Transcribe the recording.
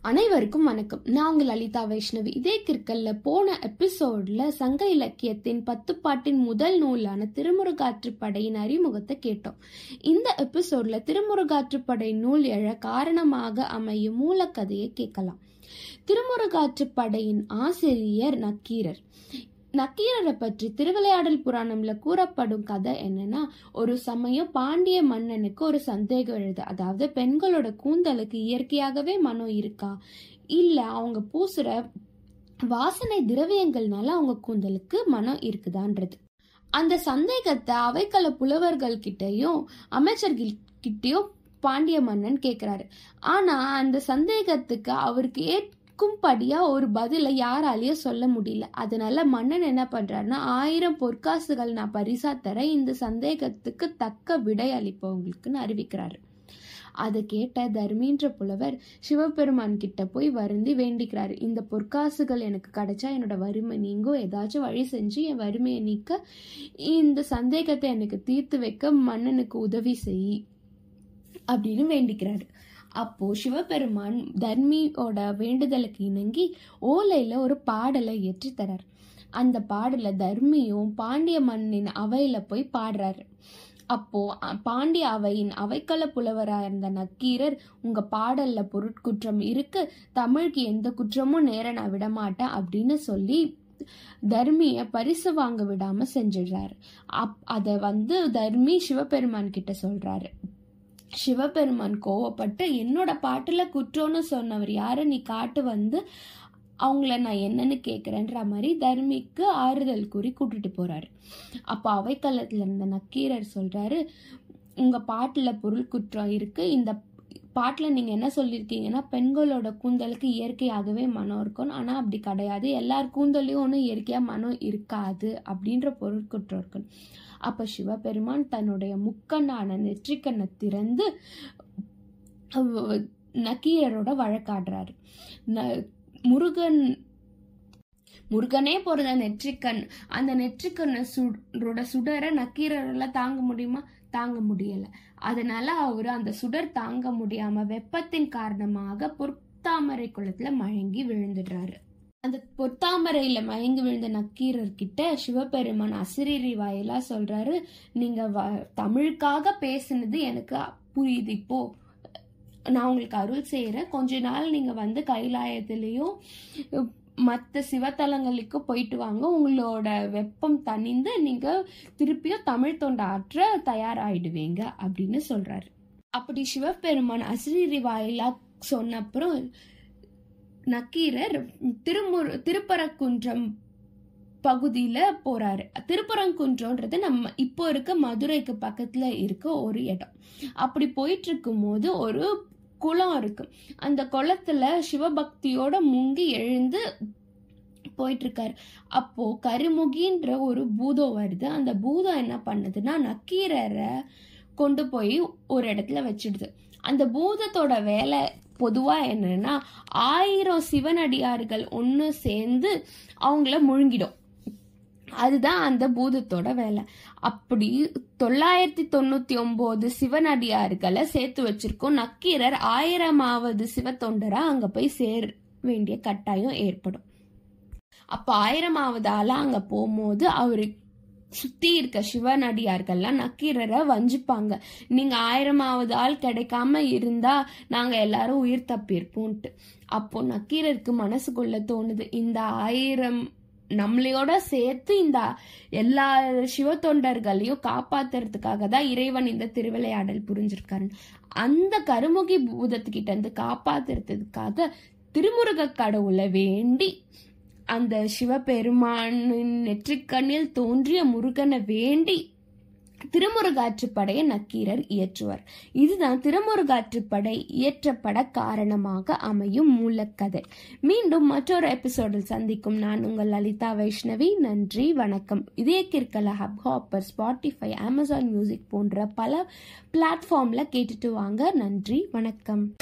அனைவருக்கும் வணக்கம். நான் உங்கள் லலிதா வைஷ்ணவி. இதே கிற்கல்ல போன எபிசோட்ல சங்க இலக்கியத்தின் பத்து பாட்டின் முதல் நூலான திருமுருகாற்றுப்படையின் அறிமுகத்தை கேட்டோம். இந்த எபிசோட்ல திருமுருகாற்றுப்படை நூல் எழ காரணமாக அமையும் மூலக்கதையை கேட்கலாம். திருமுருகாற்றுப்படையின் ஆசிரியர் நக்கீரர். நக்கீரரை பற்றி திருவிளையாடல் புராணம்ல கூறப்படும் கதை என்னன்னா ஒரு சமயம் பாண்டிய மன்னனுக்கு ஒரு சந்தேகம் எழுது. அதாவது பெண்களோட கூந்தலுக்கு இயற்கையாகவே மனம் இருக்கா? இல்ல அவங்க பூசுற வாசனை திரவியங்கள்னால அவங்க கூந்தலுக்கு மனம் இருக்குதான்றது. அந்த சந்தேகத்தை அவைக்கள புலவர்கள் கிட்டையும் அமைச்சர்கள் கிட்டயும் பாண்டிய மன்னன் கேக்குறாரு. ஆனா அந்த சந்தேகத்துக்கு அவருக்கு ஏற்கும்படியா ஒரு பதிலை யாராலையும் சொல்ல முடியல. அதனால மன்னன் என்ன பண்றாருன்னா ஆயிரம் பொற்காசுகள் நான் பரிசா தர இந்த சந்தேகத்துக்கு தக்க விடை அளிப்பவங்களுக்குன்னு அறிவிக்கிறாரு. அதை கேட்ட தர்மீன்ற புலவர் சிவபெருமான் கிட்ட போய் வருந்தி வேண்டிக்கிறாரு. இந்த பொற்காசுகள் எனக்கு கிடைச்சா என்னோட வறுமை நீங்கும் ஏதாச்சும் வழி செஞ்சு என் வறுமையை நீக்க இந்த சந்தேகத்தை எனக்கு தீர்த்து வைக்க மன்னனுக்கு உதவி செய் அப்படின்னு வேண்டிக்கிறாரு. அப்போ சிவபெருமான் தர்மியோட வேண்டுதலுக்கு இணங்கி ஓலையில ஒரு பாடலை ஏற்றி தரார். அந்த பாடல தர்மியும் பாண்டிய மண்ணின் அவையில போய் பாடுறாரு. அப்போ பாண்டிய அவையின் அவைக்கள புலவராக இருந்த நக்கீரர் உங்க பாடல்ல பொருட்குற்றம் இருக்கு தமிழுக்கு எந்த குற்றமும் நேர நான் விடமாட்டேன் அப்படின்னு சொல்லி தர்மிய பரிசு வாங்க விடாம செஞ்சிடுறாரு. அப் அதை வந்து தர்மி சிவபெருமான் கிட்ட சொல்றாரு. சிவபெருமான் கோவப்பட்டு என்னோட பாட்டில் குற்றம்னு சொன்னவர் யாரு? நீ காட்டு வந்து அவங்கள நான் என்னன்னு கேட்குறேன்ற மாதிரி தர்மிக்கு ஆறுதல் கூறி கூட்டிட்டு போறாரு. அப்போ அவைக்களத்தில் இருந்த நக்கீரர் சொல்றாரு உங்கள் பாட்டில் பொருள் குற்றம் இருக்குது இந்த பாட்டில் நீங்கள் என்ன சொல்லியிருக்கீங்கன்னா பெண்களோட கூந்தலுக்கு இயற்கையாகவே மனம் இருக்கும். ஆனால் அப்படி கிடையாது. எல்லார் கூந்தலையும் ஒன்றும் இயற்கையாக மனம் இருக்காது அப்படின்ற பொருட்குற்றம் இருக்கு. அப்போ சிவபெருமான் தன்னுடைய முக்கண்ணான நெற்றிக்கண்ணை திறந்து நக்கீரரோட வழக்காடுறாரு. முருகன் முருகனே போறத நெற்றிக்கண் அந்த நெற்றிக்கண்ணை சுடரோட சுடரை நக்கீரரெல்லாம் தாங்க முடியுமா? தாங்க முடியல. அதனால அவரு அந்த சுடர் தாங்க முடியாம வெப்பத்தின் காரணமாக பொற்தாமரை குளத்துல மயங்கி விழுந்துடுறாரு. அந்த பொத்தாமரையில மயங்கி விழுந்த நக்கீரர் கிட்ட சிவபெருமான் அசிரீரி வாயிலா சொல்றாரு நீங்க தமிழுக்காக பேசுனது எனக்கு புரியுது இப்போ. நான் உங்களுக்கு அருள் செய்யறேன். கொஞ்ச நாள் நீங்க வந்து கைலாயத்திலையும் மற்ற சிவத்தலங்களுக்கு போயிட்டு வாங்க. உங்களோட வெப்பம் தணிந்து நீங்கள் திருப்பியும் தமிழ் தொண்டை ஆற்ற தயாராகிடுவீங்க அப்படின்னு சொல்கிறாரு அப்படி சிவபெருமான் அசிரி வாயிலாக சொன்னப்புறம் நக்கீரர் திருமுரு திருப்பரங்குன்றம் பகுதியில் போகிறாரு திருப்பரங்குன்றம்ன்றது நம்ம இப்போ இருக்க மதுரைக்கு பக்கத்தில் இருக்க ஒரு இடம். அப்படி போயிட்டு இருக்கும் போது ஒரு குளம் இருக்கு. அந்த குளத்துல சிவபக்தியோட முங்கி எழுந்து போயிட்டு இருக்காரு அப்போ கருமுகின்ற ஒரு பூதம் வருது. அந்த பூதம் என்ன பண்ணுதுன்னா நக்கீரரை கொண்டு போய் ஒரு இடத்துல வச்சிடுது. அந்த பூதத்தோட வேலை பொதுவா என்னன்னா ஆயிரம் சிவனடியார்கள் ஒன்று சேர்ந்து அவங்கள முழுங்கிடும். அதுதான் அந்த பூதத்தோட வேலை. அப்படி தொள்ளாயிரத்தி தொண்ணூத்தி ஒன்பது சிவனடியார்களை சேர்த்து வச்சிருக்கோம் நக்கீரர் ஆயிரமாவது சிவத்தொண்டரா அங்க போய் சேர வேண்டிய கட்டாயம் ஏற்படும். அப்ப ஆயிரமாவது ஆளா அங்க போகும்போது அவரு சுத்தி இருக்க சிவனடியார்கள்லாம் நக்கீரரை வஞ்சிப்பாங்க. நீங்க ஆயிரமாவது ஆள் கிடைக்காம இருந்தா நாங்க எல்லாரும் உயிர் தப்பியிருப்போம்ட்டு அப்போ நக்கீரருக்கு மனசுக்குள்ள தோணுது இந்த ஆயிரம் நம்மளையோட சேர்த்து இந்த எல்லா சிவ தொண்டர்களையும் காப்பாத்துறதுக்காக தான் இறைவன் இந்த திருவிளையாடல் புரிஞ்சிருக்காரு. அந்த கருமுகி பூதத்துக்கிட்ட இருந்து காப்பாத்துறதுக்காக திருமுருக கடவுளை வேண்டி அந்த சிவபெருமானின் நெற்றிக்கண்ணில் தோன்றிய முருகனை வேண்டி திருமுருகாற்றுப்படையை நக்கீரர் இயற்றுவர். இதுதான் திருமுருகாற்றுப்படை இயற்றப்பட காரணமாக அமையும் மூலக்கதை. மீண்டும் மற்றொரு எபிசோடில் சந்திக்கும் நான் உங்கள் லலிதா வைஷ்ணவி. நன்றி வணக்கம். இதே கிற்கல Hubhopper Spotify Amazon music போன்ற பல பிளாட்ஃபார்ம்ல கேட்டுட்டு வாங்க. நன்றி வணக்கம்.